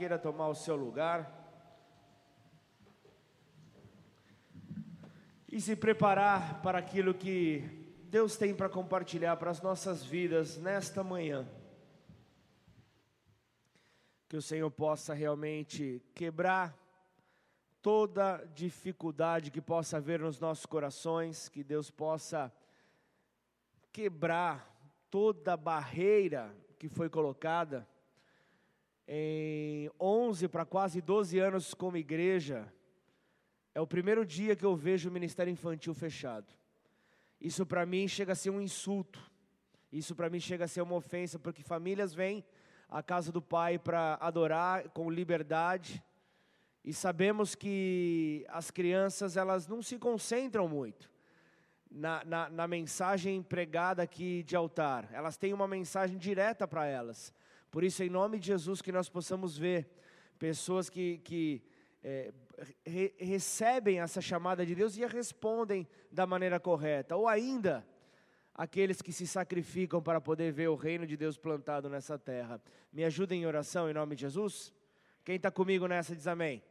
queira tomar o seu lugar e se preparar para aquilo que Deus tem para compartilhar para as nossas vidas nesta manhã. Que o Senhor possa realmente quebrar toda dificuldade que possa haver nos nossos corações, que Deus possa quebrar toda barreira que foi colocada em 11 para quase 12 anos como igreja, é o primeiro dia que eu vejo o ministério infantil fechado. Isso para mim chega a ser um insulto. Isso para mim chega a ser uma ofensa, porque famílias vêm à casa do Pai para adorar com liberdade. E sabemos que as crianças elas não se concentram muito na, na, na mensagem pregada aqui de altar. Elas têm uma mensagem direta para elas. Por isso, em nome de Jesus, que nós possamos ver pessoas que, que é, re, recebem essa chamada de Deus e a respondem da maneira correta. Ou ainda, aqueles que se sacrificam para poder ver o reino de Deus plantado nessa terra. Me ajudem em oração em nome de Jesus? Quem está comigo nessa diz amém.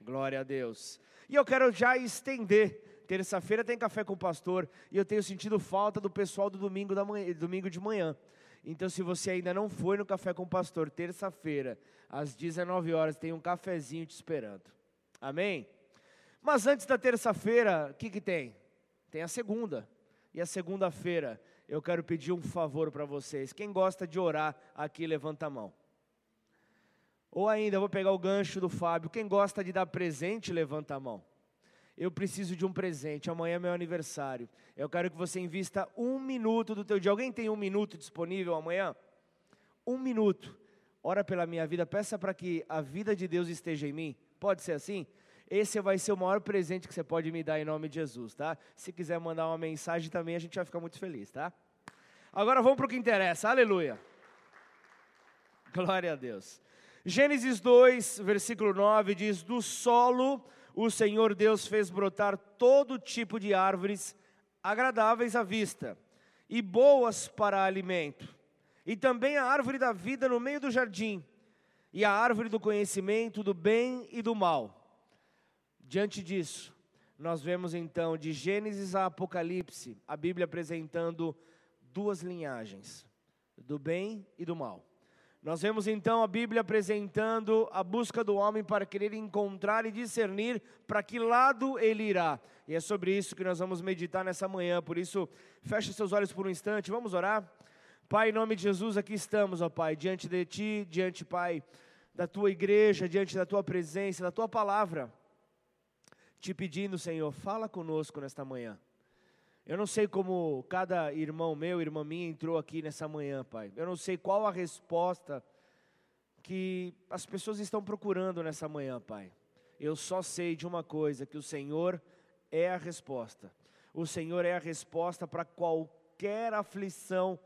Glória a Deus. E eu quero já estender. Terça-feira tem café com o pastor e eu tenho sentido falta do pessoal do domingo, da manhã, domingo de manhã. Então, se você ainda não foi no Café com o Pastor, terça-feira, às 19 horas, tem um cafezinho te esperando. Amém? Mas antes da terça-feira, o que, que tem? Tem a segunda. E a segunda-feira, eu quero pedir um favor para vocês. Quem gosta de orar aqui, levanta a mão. Ou ainda, vou pegar o gancho do Fábio. Quem gosta de dar presente, levanta a mão eu preciso de um presente, amanhã é meu aniversário. Eu quero que você invista um minuto do teu dia. Alguém tem um minuto disponível amanhã? Um minuto. Ora pela minha vida, peça para que a vida de Deus esteja em mim. Pode ser assim? Esse vai ser o maior presente que você pode me dar em nome de Jesus, tá? Se quiser mandar uma mensagem também, a gente vai ficar muito feliz, tá? Agora vamos para o que interessa, aleluia. Glória a Deus. Gênesis 2, versículo 9 diz: Do solo o Senhor Deus fez brotar todo tipo de árvores agradáveis à vista e boas para alimento, e também a árvore da vida no meio do jardim, e a árvore do conhecimento do bem e do mal. Diante disso, nós vemos então de Gênesis a Apocalipse, a Bíblia apresentando duas linhagens, do bem e do mal. Nós vemos então a Bíblia apresentando a busca do homem para querer encontrar e discernir para que lado ele irá. E é sobre isso que nós vamos meditar nessa manhã. Por isso, feche seus olhos por um instante, vamos orar. Pai, em nome de Jesus, aqui estamos, ó Pai, diante de Ti, diante, Pai, da Tua igreja, diante da Tua presença, da Tua palavra, te pedindo, Senhor, fala conosco nesta manhã. Eu não sei como cada irmão meu, irmã minha entrou aqui nessa manhã, Pai. Eu não sei qual a resposta que as pessoas estão procurando nessa manhã, Pai. Eu só sei de uma coisa, que o Senhor é a resposta. O Senhor é a resposta para qualquer aflição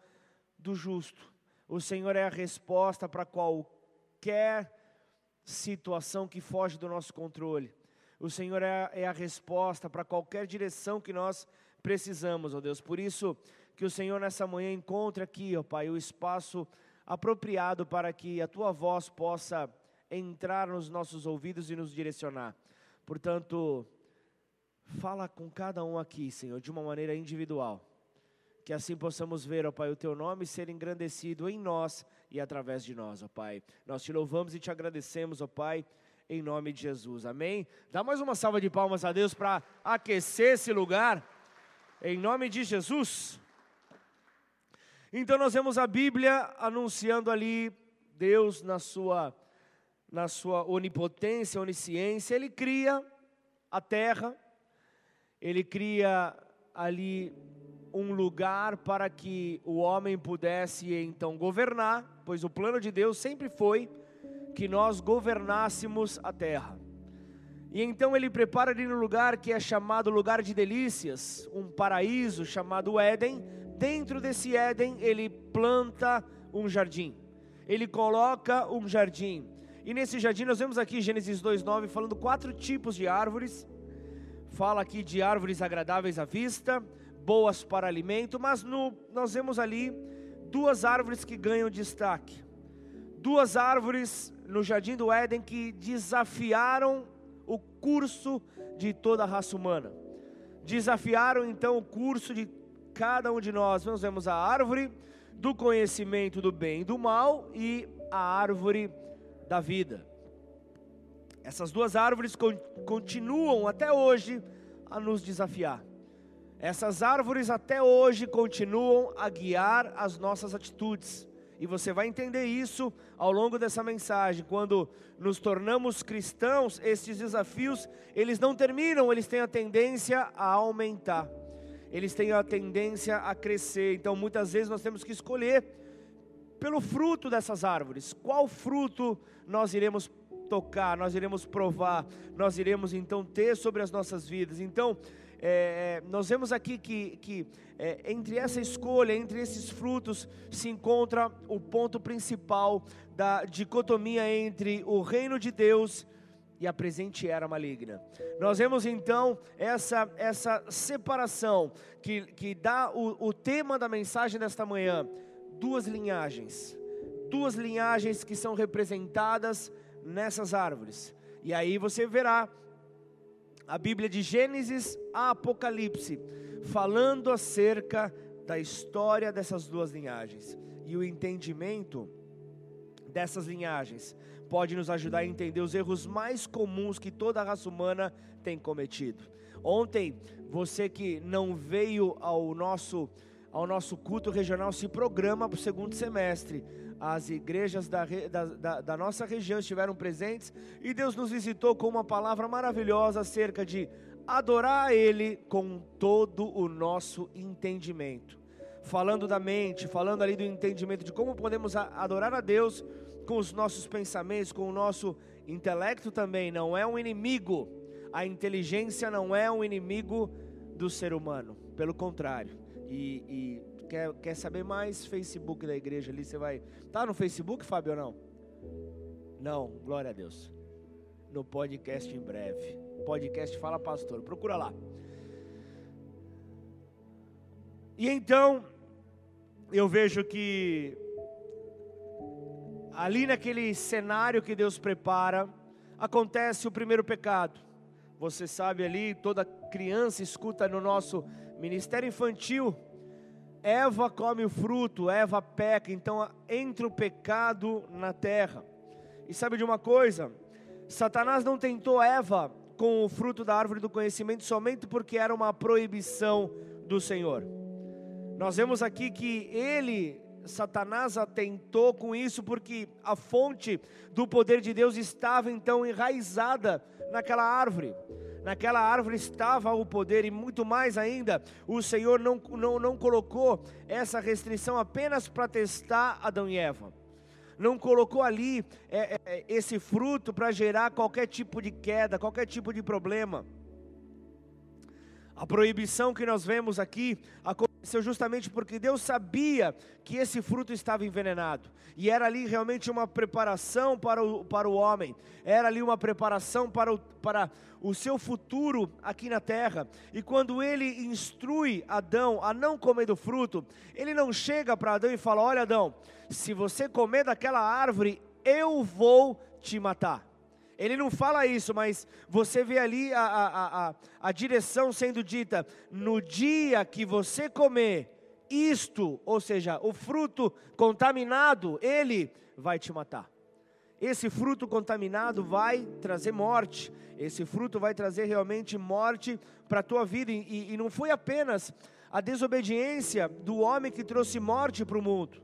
do justo. O Senhor é a resposta para qualquer situação que foge do nosso controle. O Senhor é a, é a resposta para qualquer direção que nós precisamos, ó Deus. Por isso, que o Senhor nessa manhã encontre aqui, ó Pai, o espaço apropriado para que a tua voz possa entrar nos nossos ouvidos e nos direcionar. Portanto, fala com cada um aqui, Senhor, de uma maneira individual. Que assim possamos ver, ó Pai, o teu nome ser engrandecido em nós e através de nós, ó Pai. Nós te louvamos e te agradecemos, ó Pai, em nome de Jesus. Amém? Dá mais uma salva de palmas a Deus para aquecer esse lugar. Em nome de Jesus. Então nós vemos a Bíblia anunciando ali Deus na sua na sua onipotência, onisciência, ele cria a terra, ele cria ali um lugar para que o homem pudesse então governar, pois o plano de Deus sempre foi que nós governássemos a terra. E então ele prepara ali no lugar que é chamado lugar de delícias, um paraíso chamado Éden. Dentro desse Éden ele planta um jardim. Ele coloca um jardim. E nesse jardim nós vemos aqui Gênesis 2:9 falando quatro tipos de árvores. Fala aqui de árvores agradáveis à vista, boas para alimento, mas no, nós vemos ali duas árvores que ganham destaque. Duas árvores no jardim do Éden que desafiaram o curso de toda a raça humana. Desafiaram então o curso de cada um de nós. Nós vemos a árvore do conhecimento do bem e do mal e a árvore da vida. Essas duas árvores continuam até hoje a nos desafiar. Essas árvores até hoje continuam a guiar as nossas atitudes. E você vai entender isso ao longo dessa mensagem. Quando nos tornamos cristãos, esses desafios, eles não terminam, eles têm a tendência a aumentar. Eles têm a tendência a crescer. Então, muitas vezes nós temos que escolher pelo fruto dessas árvores. Qual fruto nós iremos tocar, nós iremos provar, nós iremos então ter sobre as nossas vidas. Então, é, é, nós vemos aqui que, que é, entre essa escolha, entre esses frutos, se encontra o ponto principal da dicotomia entre o reino de Deus e a presente era maligna. Nós vemos então essa, essa separação que, que dá o, o tema da mensagem desta manhã: duas linhagens, duas linhagens que são representadas nessas árvores. E aí você verá a Bíblia de Gênesis a Apocalipse, falando acerca da história dessas duas linhagens. E o entendimento dessas linhagens pode nos ajudar a entender os erros mais comuns que toda a raça humana tem cometido. Ontem, você que não veio ao nosso ao nosso culto regional se programa para o segundo semestre as igrejas da, da, da, nossa região estiveram presentes e Deus nos visitou com uma palavra maravilhosa acerca de adorar a Ele com todo o nosso entendimento. Falando da mente, falando ali do entendimento de como podemos adorar a Deus com os nossos pensamentos, com o nosso intelecto também. Não é um inimigo, a inteligência não é um inimigo do ser humano, pelo contrário. E, e quer, quer saber mais? Facebook da igreja ali, você vai. Tá no Facebook, Fábio, ou não? Não, glória a Deus. No podcast em breve. Podcast Fala Pastor, procura lá. E então, eu vejo que ali naquele cenário que Deus prepara, acontece o primeiro pecado. Você sabe ali, toda criança escuta no nosso ministério infantil Eva come o fruto, Eva peca, então entra o pecado na terra. E sabe de uma coisa? Satanás não tentou Eva com o fruto da árvore do conhecimento somente porque era uma proibição do Senhor. Nós vemos aqui que ele, Satanás, atentou com isso porque a fonte do poder de Deus estava então enraizada naquela árvore naquela árvore estava o poder, e muito mais ainda, o Senhor não, não, não colocou essa restrição apenas para testar Adão e Eva. Não colocou ali é, é, esse fruto para gerar qualquer tipo de queda, qualquer tipo de problema. A proibição que nós vemos aqui aconteceu justamente porque Deus sabia que esse fruto estava envenenado. E era ali realmente uma preparação para o, para o homem, era ali uma preparação para o, para o seu futuro aqui na terra. E quando ele instrui Adão a não comer do fruto, ele não chega para Adão e fala: Olha, Adão, se você comer daquela árvore, eu vou te matar. Ele não fala isso, mas você vê ali a, a, a, a direção sendo dita: no dia que você comer isto, ou seja, o fruto contaminado, ele vai te matar. Esse fruto contaminado vai trazer morte, esse fruto vai trazer realmente morte para a tua vida, e, e não foi apenas a desobediência do homem que trouxe morte para o mundo.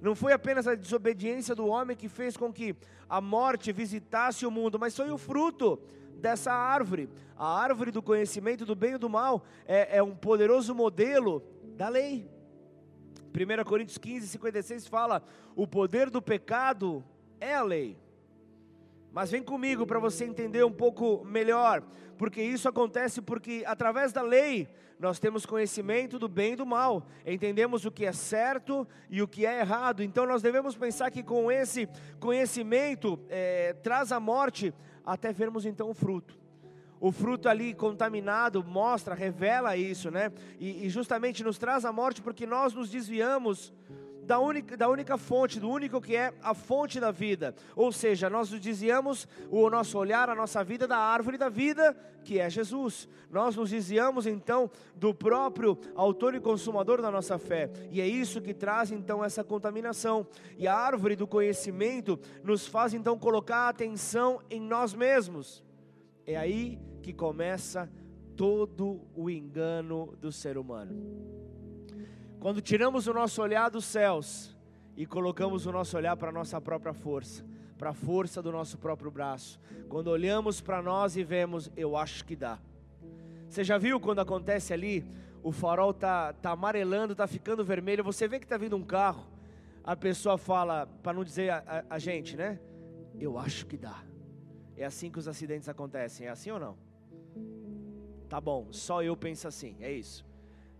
Não foi apenas a desobediência do homem que fez com que a morte visitasse o mundo, mas foi o fruto dessa árvore. A árvore do conhecimento do bem e do mal é, é um poderoso modelo da lei. 1 Coríntios 15, 56 fala: o poder do pecado é a lei. Mas vem comigo para você entender um pouco melhor, porque isso acontece porque através da lei nós temos conhecimento do bem e do mal, entendemos o que é certo e o que é errado. Então nós devemos pensar que com esse conhecimento é, traz a morte até vermos então o fruto. O fruto ali contaminado mostra, revela isso, né? E, e justamente nos traz a morte porque nós nos desviamos da única, da única fonte, do único que é a fonte da vida. Ou seja, nós nos desviamos o nosso olhar, a nossa vida da árvore da vida, que é Jesus. Nós nos desviamos então do próprio autor e consumador da nossa fé. E é isso que traz então essa contaminação. E a árvore do conhecimento nos faz então colocar atenção em nós mesmos. É aí que começa todo o engano do ser humano. Quando tiramos o nosso olhar dos céus e colocamos o nosso olhar para a nossa própria força, para a força do nosso próprio braço. Quando olhamos para nós e vemos, eu acho que dá. Você já viu quando acontece ali, o farol tá, tá amarelando, tá ficando vermelho, você vê que tá vindo um carro, a pessoa fala, para não dizer a, a, a gente, né? Eu acho que dá. É assim que os acidentes acontecem, é assim ou não? Tá bom, só eu penso assim, é isso.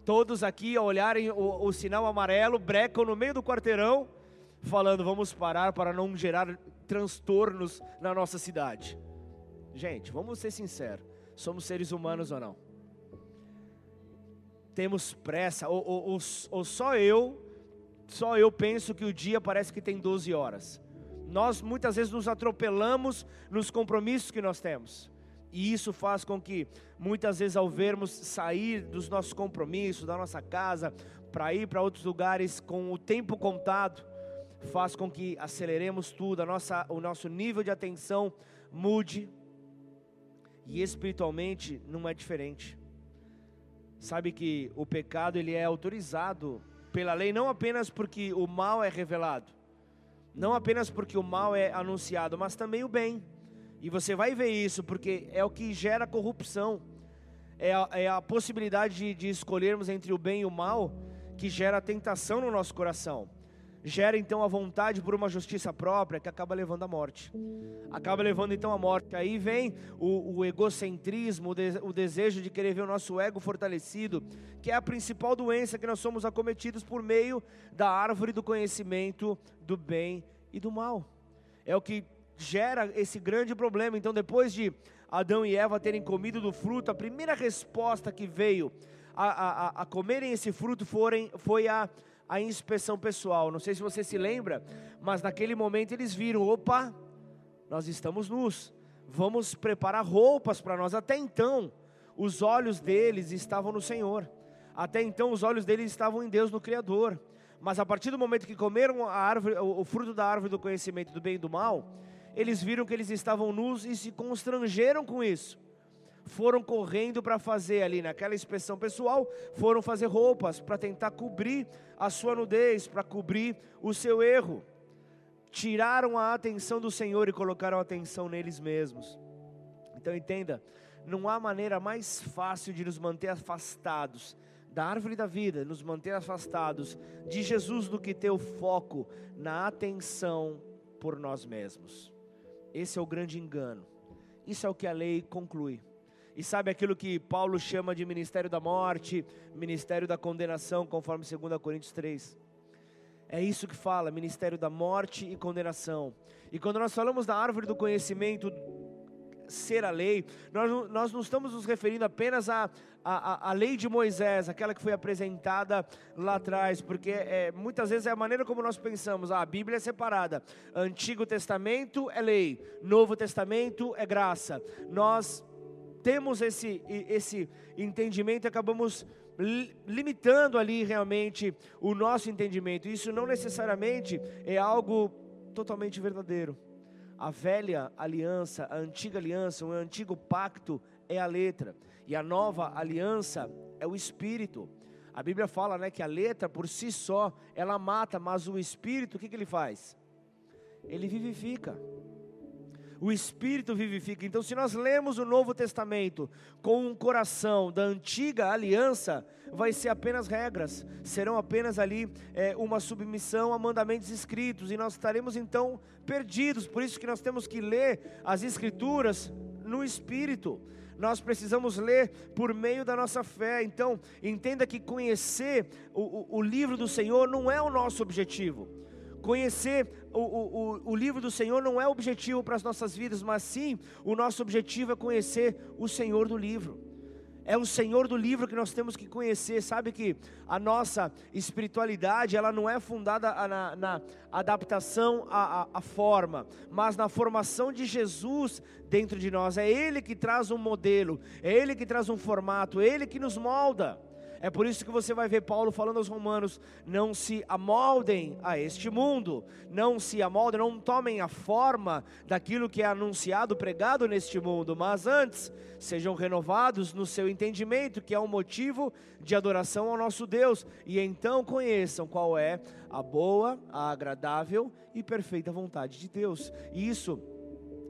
Todos aqui, a olharem o, o sinal amarelo, brecam no meio do quarteirão, falando: vamos parar para não gerar transtornos na nossa cidade. Gente, vamos ser sinceros: somos seres humanos ou não? Temos pressa, ou, ou, ou, ou só eu, só eu penso que o dia parece que tem 12 horas. Nós muitas vezes nos atropelamos nos compromissos que nós temos. E isso faz com que, muitas vezes, ao vermos sair dos nossos compromissos, da nossa casa, para ir para outros lugares com o tempo contado, faz com que aceleremos tudo, a nossa, o nosso nível de atenção mude. E espiritualmente não é diferente. Sabe que o pecado ele é autorizado pela lei não apenas porque o mal é revelado, não apenas porque o mal é anunciado, mas também o bem. E você vai ver isso, porque é o que gera corrupção. É a, é a possibilidade de, de escolhermos entre o bem e o mal que gera tentação no nosso coração. Gera então a vontade por uma justiça própria que acaba levando à morte. Acaba levando então à morte. Aí vem o, o egocentrismo, o, de, o desejo de querer ver o nosso ego fortalecido, que é a principal doença que nós somos acometidos por meio da árvore do conhecimento do bem e do mal. É o que gera esse grande problema. Então, depois de Adão e Eva terem comido do fruto, a primeira resposta que veio a, a, a comerem esse fruto foi a, a inspeção pessoal. Não sei se você se lembra, mas naquele momento eles viram: opa, nós estamos nus, vamos preparar roupas para nós. Até então, os olhos deles estavam no Senhor. Até então, os olhos deles estavam em Deus, no Criador. Mas a partir do momento que comeram árvore, o fruto da árvore do conhecimento do bem e do mal, eles viram que eles estavam nus e se constrangeram com isso. Foram correndo para fazer ali, naquela inspeção pessoal, foram fazer roupas para tentar cobrir a sua nudez, para cobrir o seu erro. Tiraram a atenção do Senhor e colocaram a atenção neles mesmos. Então entenda, não há maneira mais fácil de nos manter afastados da árvore da vida, nos manter afastados de Jesus do que ter o foco na atenção por nós mesmos. Esse é o grande engano. Isso é o que a lei conclui. E sabe aquilo que Paulo chama de ministério da morte, ministério da condenação, conforme 2 Coríntios 3. É isso que fala, ministério da morte e condenação. E quando nós falamos da árvore do conhecimento ser a lei, nós, nós não estamos nos referindo apenas à, à, à lei de Moisés, aquela que foi apresentada lá atrás, porque é, muitas vezes é a maneira como nós pensamos, ah, a Bíblia é separada, Antigo Testamento é lei, Novo Testamento é graça. Nós temos esse, esse entendimento e acabamos limitando ali realmente o nosso entendimento. Isso não necessariamente é algo totalmente verdadeiro. A velha aliança, a antiga aliança, o antigo pacto é a letra, e a nova aliança é o espírito. A Bíblia fala né, que a letra por si só, ela mata, mas o espírito, o que, que ele faz? Ele vivifica. O Espírito vivifica. Então, se nós lemos o Novo Testamento com um coração da antiga aliança, vai ser apenas regras, serão apenas ali é, uma submissão a mandamentos escritos, e nós estaremos então perdidos. Por isso que nós temos que ler as Escrituras no Espírito. Nós precisamos ler por meio da nossa fé. Então, entenda que conhecer o, o, o livro do Senhor não é o nosso objetivo. Conhecer o, o, o livro do Senhor não é objetivo para as nossas vidas, mas sim o nosso objetivo é conhecer o Senhor do livro. É o Senhor do livro que nós temos que conhecer. Sabe que a nossa espiritualidade ela não é fundada na, na adaptação à, à, à, forma, mas na formação de Jesus dentro de nós. É Ele que traz um modelo, é Ele que traz um formato, é Ele que nos molda. É por isso que você vai ver Paulo falando aos romanos: não se amoldem a este mundo, não se amoldem, não tomem a forma daquilo que é anunciado, pregado neste mundo, mas antes sejam renovados no seu entendimento, que é um motivo de adoração ao nosso Deus, e então conheçam qual é a boa, a agradável e perfeita vontade de Deus. E isso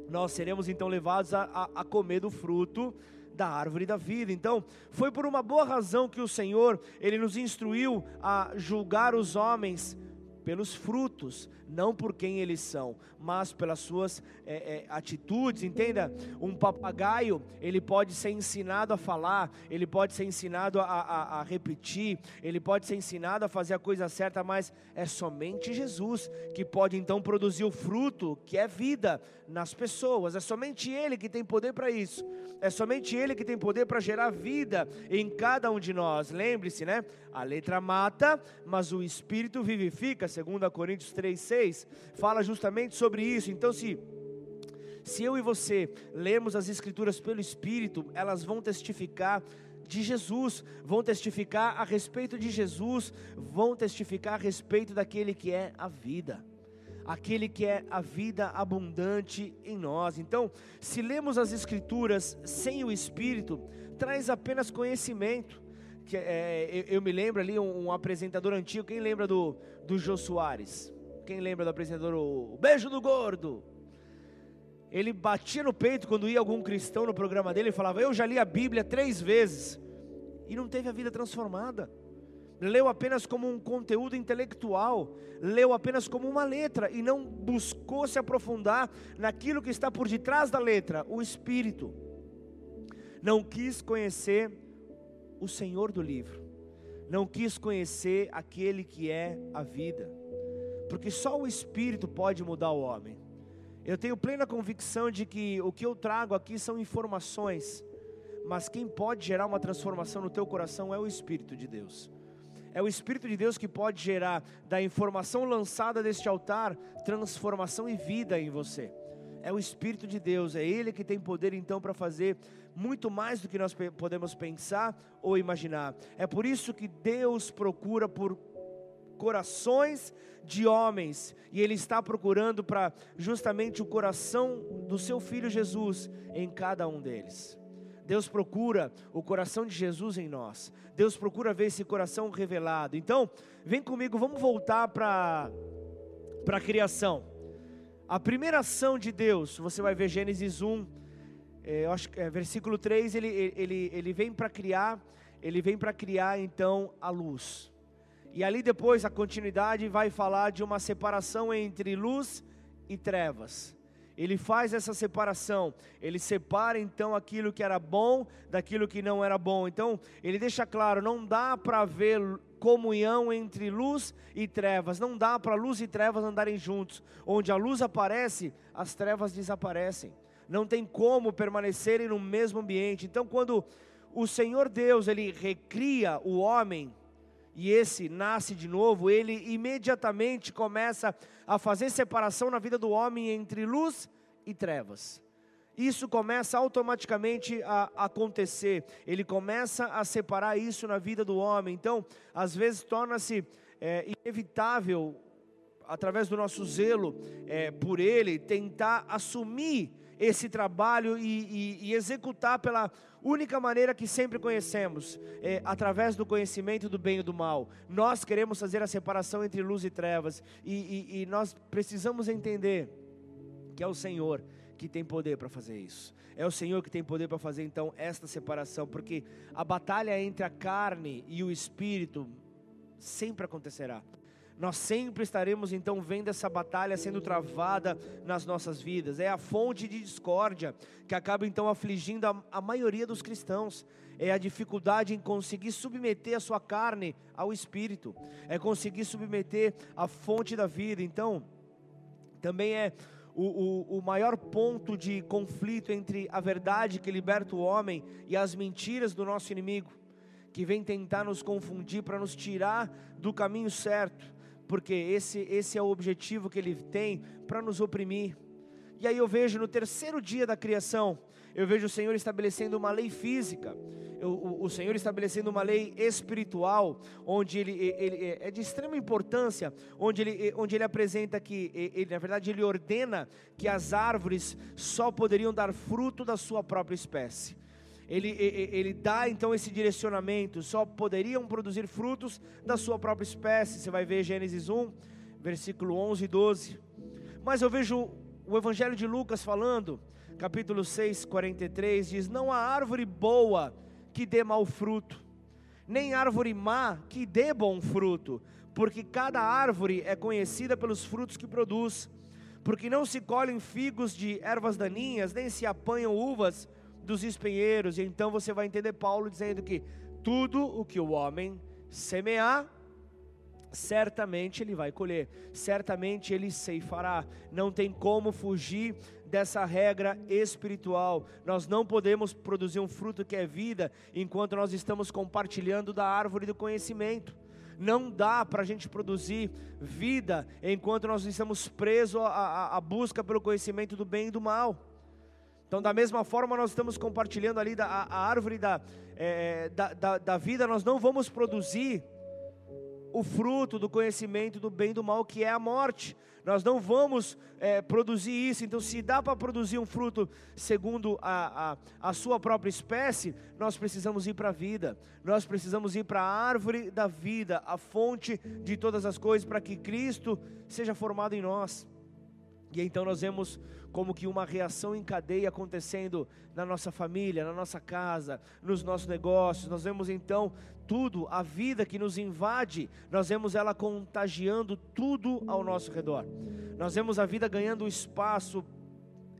nós seremos então levados a, a, a comer do fruto da árvore da vida. Então, foi por uma boa razão que o Senhor, ele nos instruiu a julgar os homens pelos frutos, não por quem eles são, mas pelas suas é, é, atitudes. Entenda? Um papagaio, ele pode ser ensinado a falar, ele pode ser ensinado a, a, a repetir, ele pode ser ensinado a fazer a coisa certa, mas é somente Jesus que pode então produzir o fruto que é vida nas pessoas. É somente Ele que tem poder para isso. É somente Ele que tem poder para gerar vida em cada um de nós. Lembre-se, né? A letra mata, mas o Espírito vivifica. 2 Coríntios 3,6 fala justamente sobre isso. Então, se se eu e você lermos as Escrituras pelo Espírito, elas vão testificar de Jesus, vão testificar a respeito de Jesus, vão testificar a respeito daquele que é a vida aquele que é a vida abundante em nós. Então, se lemos as Escrituras sem o Espírito, traz apenas conhecimento. Que, é, eu, eu, me lembro ali um, um, apresentador antigo, quem lembra do, do Jô Soares? Quem lembra do apresentador, o Beijo do Gordo? Ele batia no peito quando ia algum cristão no programa dele e falava: Eu já li a Bíblia três vezes e não teve a vida transformada leu apenas como um conteúdo intelectual, leu apenas como uma letra e não buscou se aprofundar naquilo que está por detrás da letra, o espírito. Não quis conhecer o Senhor do livro, não quis conhecer aquele que é a vida, porque só o espírito pode mudar o homem. Eu tenho plena convicção de que o que eu trago aqui são informações, mas quem pode gerar uma transformação no teu coração é o Espírito de Deus. É o Espírito de Deus que pode gerar da informação lançada deste altar transformação e vida em você. É o Espírito de Deus, é Ele que tem poder então para fazer muito mais do que nós podemos pensar ou imaginar. É por isso que Deus procura por corações de homens e Ele está procurando para justamente o coração do seu Filho Jesus em cada um deles. Deus procura o coração de Jesus em nós. Deus procura ver esse coração revelado. Então, vem comigo, vamos voltar para a criação. A primeira ação de Deus, você vai ver Gênesis 1, é, acho, é, versículo 3, ele, ele, ele vem para criar, ele vem para criar então a luz. E ali depois a continuidade vai falar de uma separação entre luz e trevas ele faz essa separação, ele separa então aquilo que era bom daquilo que não era bom. Então, ele deixa claro: não dá para ver comunhão entre luz e trevas, não dá para luz e trevas andarem juntos. Onde a luz aparece, as trevas desaparecem. Não tem como permanecerem no mesmo ambiente. Então, quando o Senhor Deus ele recria o homem, e esse nasce de novo, ele imediatamente começa a fazer separação na vida do homem entre luz e trevas. Isso começa automaticamente a acontecer, ele começa a separar isso na vida do homem. Então, às vezes, torna-se é, inevitável, através do nosso zelo é, por ele, tentar assumir esse trabalho e, e, e, executar pela única maneira que sempre conhecemos, é, através do conhecimento do bem e do mal. Nós queremos fazer a separação entre luz e trevas, e, e nós precisamos entender que é o Senhor que tem poder para fazer isso. É o Senhor que tem poder para fazer então esta separação, porque a batalha entre a carne e o espírito sempre acontecerá nós sempre estaremos então vendo essa batalha sendo travada nas nossas vidas. É a fonte de discórdia que acaba então afligindo a, a maioria dos cristãos. É a dificuldade em conseguir submeter a sua carne ao espírito, é conseguir submeter a fonte da vida. Então, também é o, o, o maior ponto de conflito entre a verdade que liberta o homem e as mentiras do nosso inimigo, que vem tentar nos confundir para nos tirar do caminho certo, porque esse, esse é o objetivo que ele tem para nos oprimir. E aí eu vejo no terceiro dia da criação, eu vejo o Senhor estabelecendo uma lei física, o, o Senhor estabelecendo uma lei espiritual, onde ele, ele, é de extrema importância, onde ele, onde ele apresenta que, ele, na verdade, ele ordena que as árvores só poderiam dar fruto da sua própria espécie. Ele, ele dá então esse direcionamento, só poderiam produzir frutos da sua própria espécie. Você vai ver Gênesis 1, versículo 11 e 12. Mas eu vejo o Evangelho de Lucas falando, capítulo 6, 43, diz: Não há árvore boa que dê mau fruto, nem árvore má que dê bom fruto, porque cada árvore é conhecida pelos frutos que produz. Porque não se colhem figos de ervas daninhas, nem se apanham uvas dos espinheiros. E então você vai entender Paulo dizendo que tudo o que o homem semear, certamente ele vai colher, certamente ele ceifará. Não tem como fugir dessa regra espiritual. Nós não podemos produzir um fruto que é vida enquanto nós estamos compartilhando da árvore do conhecimento. Não dá para a gente produzir vida enquanto nós estamos presos à, busca pelo conhecimento do bem e do mal. Então, da mesma forma, nós estamos compartilhando ali da, a, a árvore da, é, da, da, da vida, nós não vamos produzir o fruto do conhecimento do bem e do mal, que é a morte. Nós não vamos é, produzir isso, então, se dá para produzir um fruto segundo a, a, a sua própria espécie, nós precisamos ir para a vida, nós precisamos ir para a árvore da vida, a fonte de todas as coisas, para que Cristo seja formado em nós. E então nós vemos como que uma reação em cadeia acontecendo na nossa família, na nossa casa, nos nossos negócios. Nós vemos então tudo, a vida que nos invade, nós vemos ela contagiando tudo ao nosso redor. Nós vemos a vida ganhando espaço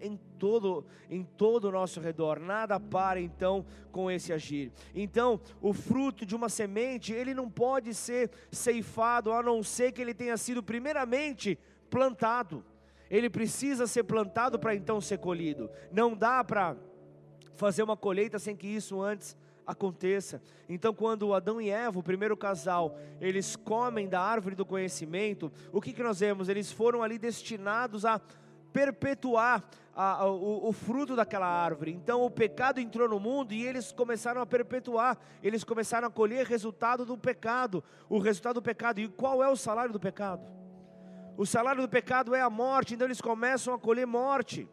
em todo em todo o nosso redor. Nada para então com esse agir. Então, o fruto de uma semente, ele não pode ser ceifado a não ser que ele tenha sido primeiramente plantado ele precisa ser plantado para então ser colhido. Não dá para fazer uma colheita sem que isso antes aconteça. Então, quando Adão e Eva, o primeiro casal, eles comem da árvore do conhecimento, o que, que nós vemos? Eles foram ali destinados a perpetuar a, a, o, o, fruto daquela árvore. Então o pecado entrou no mundo e eles começaram a perpetuar, eles começaram a colher resultado do pecado, o resultado do pecado. E qual é o salário do pecado? O salário do pecado é a morte, então eles começam a colher morte.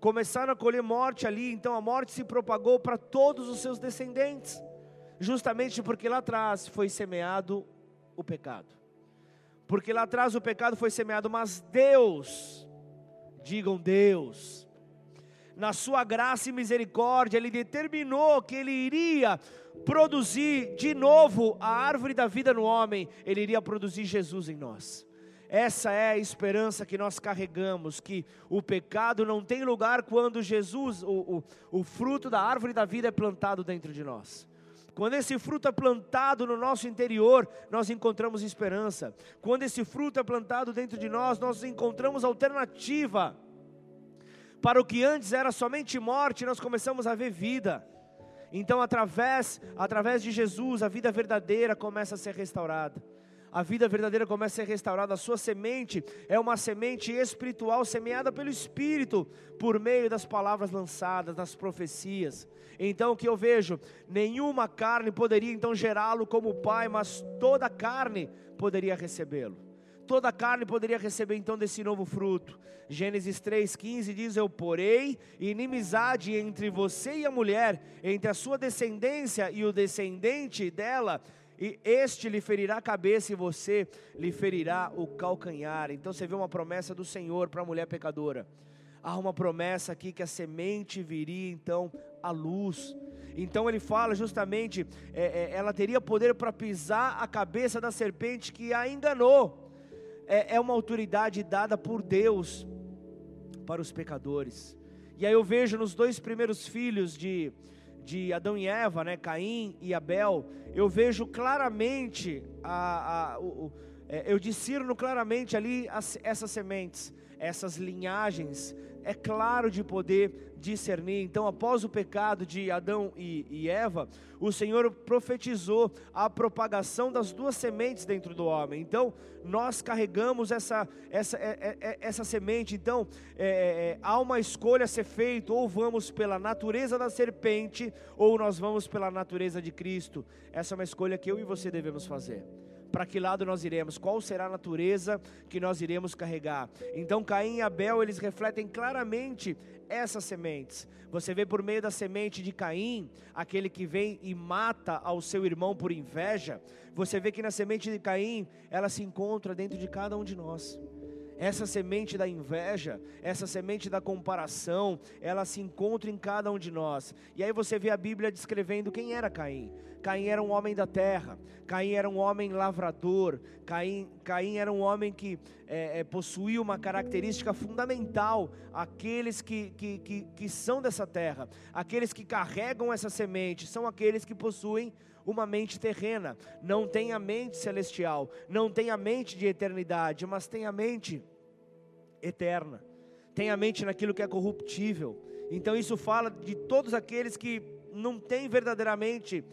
Começaram a colher morte ali, então a morte se propagou para todos os seus descendentes, justamente porque lá atrás foi semeado o pecado. Porque lá atrás o pecado foi semeado, mas Deus, digam Deus, na sua graça e misericórdia, Ele determinou que Ele iria produzir de novo a árvore da vida no homem, Ele iria produzir Jesus em nós. Essa é a esperança que nós carregamos, que o pecado não tem lugar quando Jesus, o, o, o fruto da árvore da vida é plantado dentro de nós. Quando esse fruto é plantado no nosso interior, nós encontramos esperança. Quando esse fruto é plantado dentro de nós, nós encontramos alternativa. Para o que antes era somente morte, nós começamos a ver vida. Então, através, através de Jesus, a vida verdadeira começa a ser restaurada a vida verdadeira começa a ser restaurada. A sua semente é uma semente espiritual semeada pelo Espírito, por meio das palavras lançadas, das profecias. Então o que eu vejo? Nenhuma carne poderia então gerá-lo como o Pai, mas toda carne poderia recebê-lo. Toda carne poderia receber então desse novo fruto. Gênesis 3,15 diz: Eu porei inimizade entre você e a mulher, entre a sua descendência e o descendente dela e este lhe ferirá a cabeça e você lhe ferirá o calcanhar. Então você vê uma promessa do Senhor para a mulher pecadora. Há uma promessa aqui que a semente viria então à luz. Então ele fala justamente, é, é, ela teria poder para pisar a cabeça da serpente que a enganou. É, é uma autoridade dada por Deus para os pecadores. E aí eu vejo nos dois primeiros filhos de, de Adão e Eva, né, Caim e Abel, eu vejo claramente a, a, o, é, eu discerno claramente ali as, essas sementes, essas linhagens, é claro de poder discernir. Então, após o pecado de Adão e, e, Eva, o Senhor profetizou a propagação das duas sementes dentro do homem. Então, nós carregamos essa, essa, é, é, é essa semente. Então, é, é, há uma escolha a ser feita: ou vamos pela natureza da serpente, ou nós vamos pela natureza de Cristo. Essa é uma escolha que eu e você devemos fazer para que lado nós iremos, qual será a natureza que nós iremos carregar. Então Caim e Abel, eles refletem claramente essas sementes. Você vê por meio da semente de Caim, aquele que vem e mata ao seu irmão por inveja, você vê que na semente de Caim, ela se encontra dentro de cada um de nós. Essa semente da inveja, essa semente da comparação, ela se encontra em cada um de nós. E aí você vê a Bíblia descrevendo quem era Caim. Caim era um homem da terra, Caim era um homem lavrador, Caim, Caim era um homem que é, é, possuía uma característica fundamental: aqueles que, que, que, que são dessa terra, aqueles que carregam essa semente, são aqueles que possuem uma mente terrena, não tem a mente celestial, não tem a mente de eternidade, mas tem a mente eterna, tem a mente naquilo que é corruptível. Então isso fala de todos aqueles que não têm verdadeiramente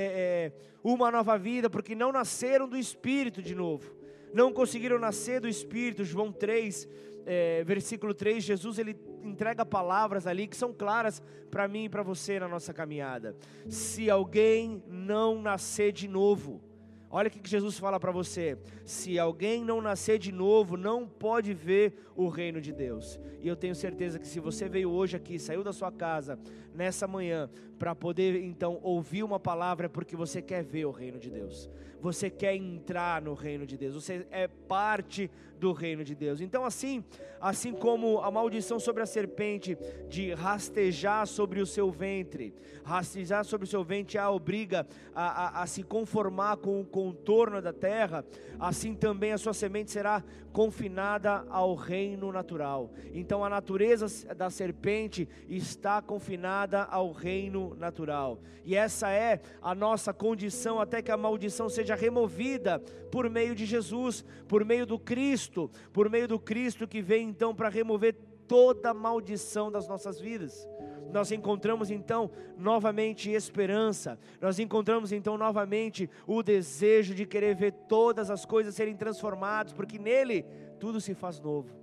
é, é, uma nova vida, porque não nasceram do Espírito de novo, não conseguiram nascer do Espírito. João 3, é, versículo 3, Jesus ele entrega palavras ali que são claras para mim e para você na nossa caminhada. Se alguém não nascer de novo, Olha o que Jesus fala para você: se alguém não nascer de novo, não pode ver o reino de Deus. E eu tenho certeza que se você veio hoje aqui, saiu da sua casa nessa manhã, para poder então ouvir uma palavra, é porque você quer ver o reino de Deus você quer entrar no reino de Deus, você é parte do reino de Deus. Então, assim, assim como a maldição sobre a serpente de rastejar sobre o seu ventre, rastejar sobre o seu ventre a obriga a, a, a se conformar com o contorno da terra, assim também a sua semente será confinada ao reino natural. Então, a natureza da serpente está confinada ao reino natural, e essa é a nossa condição até que a maldição seja removida por meio de Jesus, por meio do Cristo, por meio do Cristo que vem então para remover toda maldição das nossas vidas. Nós encontramos então novamente esperança, nós encontramos então novamente o desejo de querer ver todas as coisas serem transformadas, porque nele tudo se faz novo.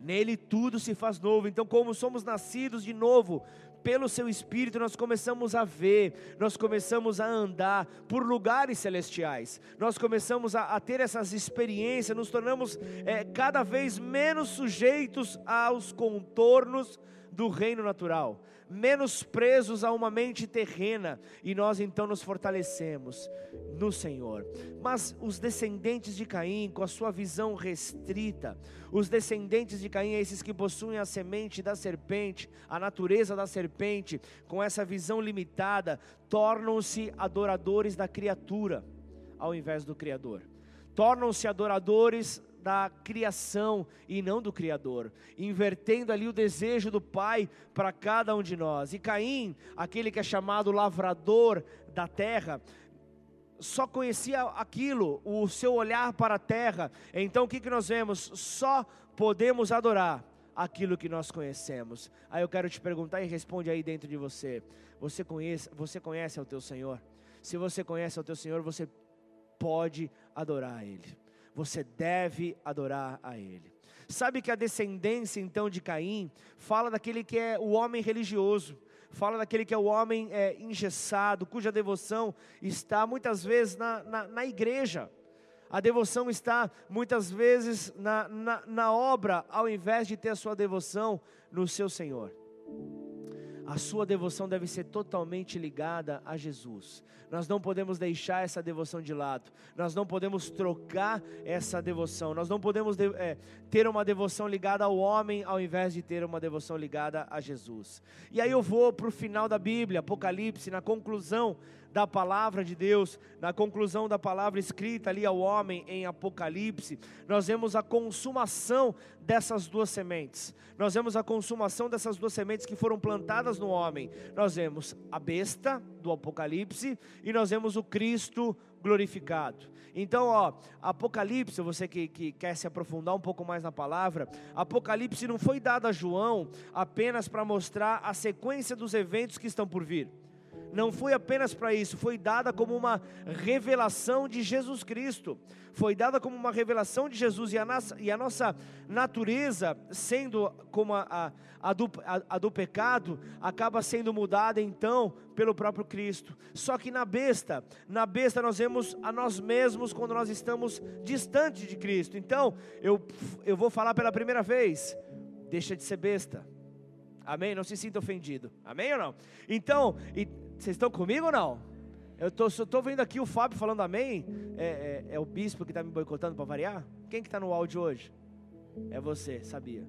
Nele tudo se faz novo. Então, como somos nascidos de novo, pelo seu Espírito, nós começamos a ver, nós começamos a andar por lugares celestiais, nós começamos a, a ter essas experiências, nos tornamos é, cada vez menos sujeitos aos contornos do reino natural menos presos a uma mente terrena, e nós então nos fortalecemos no Senhor. Mas os descendentes de Caim, com a sua visão restrita, os descendentes de Caim, esses que possuem a semente da serpente, a natureza da serpente, com essa visão limitada, tornam-se adoradores da criatura, ao invés do Criador. Tornam-se adoradores da criação e não do Criador, invertendo ali o desejo do Pai para cada um de nós. E Caim, aquele que é chamado lavrador da terra, só conhecia aquilo, o seu olhar para a terra. Então o que, que nós vemos? Só podemos adorar aquilo que nós conhecemos. Aí eu quero te perguntar e responde aí dentro de você. Você conhece, você conhece o teu Senhor? Se você conhece o teu Senhor, você pode adorar a Ele você deve adorar a Ele. Sabe que a descendência então de Caim fala daquele que é o homem religioso, fala daquele que é o homem é, engessado, cuja devoção está muitas vezes na, na, na igreja. A devoção está muitas vezes na, na, na obra, ao invés de ter a sua devoção no seu Senhor a sua devoção deve ser totalmente ligada a Jesus. Nós não podemos deixar essa devoção de lado, nós não podemos trocar essa devoção, nós não podemos é, ter uma devoção ligada ao homem ao invés de ter uma devoção ligada a Jesus. E aí eu vou para o final da Bíblia, Apocalipse, na conclusão da palavra de Deus, na conclusão da palavra escrita ali ao homem em Apocalipse, nós vemos a consumação dessas duas sementes. Nós vemos a consumação dessas duas sementes que foram plantadas no homem. Nós vemos a besta do Apocalipse e nós vemos o Cristo glorificado. Então, ó, Apocalipse, você que, que quer se aprofundar um pouco mais na palavra, Apocalipse não foi dado a João apenas para mostrar a sequência dos eventos que estão por vir não foi apenas para isso, foi dada como uma revelação de Jesus Cristo, foi dada como uma revelação de Jesus, e a nossa, e a nossa natureza, sendo como a, a, a, do, a, do pecado, acaba sendo mudada então pelo próprio Cristo. Só que na besta, na besta nós vemos a nós mesmos quando nós estamos distante de Cristo. Então, eu, eu vou falar pela primeira vez, deixa de ser besta. Amém? Não se sinta ofendido. Amém ou não? Então, e, vocês estão comigo ou não? Eu estou vendo aqui o Fábio falando amém. É, é, é o bispo que está me boicotando para variar? Quem que está no áudio hoje? É você, sabia?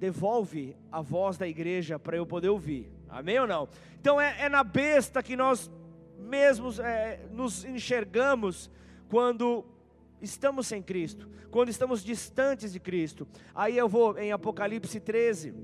Devolve a voz da igreja para eu poder ouvir. Amém ou não? Então é, é na besta que nós mesmos é, nos enxergamos quando estamos sem Cristo, quando estamos distantes de Cristo. Aí eu vou em Apocalipse 13.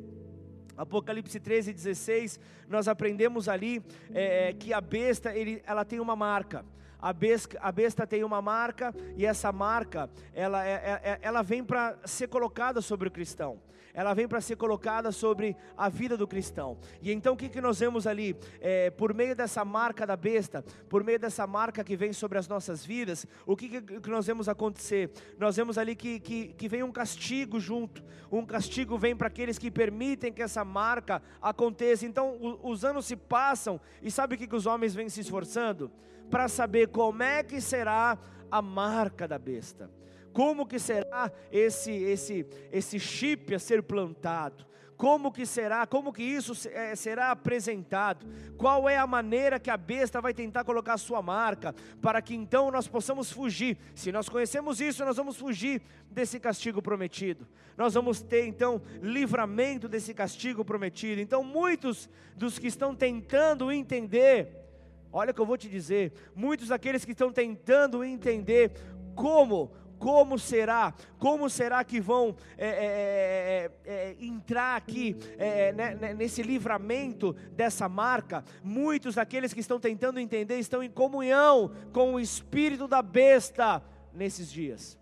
Apocalipse 13, 16, nós aprendemos ali é, que a besta ele, ela tem uma marca. A besta, a besta tem uma marca e essa marca ela, é, é, é ela vem para ser colocada sobre o cristão ela vem para ser colocada sobre a vida do cristão. E então o que, que nós vemos ali? É, por meio dessa marca da besta, por meio dessa marca que vem sobre as nossas vidas, o que, que, nós vemos acontecer? Nós vemos ali que, que, que vem um castigo junto, um castigo vem para aqueles que permitem que essa marca aconteça. Então o, os anos se passam e sabe o que, que os homens vêm se esforçando? Para saber como é que será a marca da besta. Como que será esse esse esse chip a ser plantado? Como que será? Como que isso é, será apresentado? Qual é a maneira que a besta vai tentar colocar a sua marca para que então nós possamos fugir? Se nós conhecemos isso, nós vamos fugir desse castigo prometido. Nós vamos ter então livramento desse castigo prometido. Então muitos dos que estão tentando entender Olha o que eu vou te dizer, muitos daqueles que estão tentando entender como como será, como será que vão é é, é, é, é, entrar aqui é, né, né, nesse livramento dessa marca. Muitos daqueles que estão tentando entender estão em comunhão com o espírito da besta nesses dias.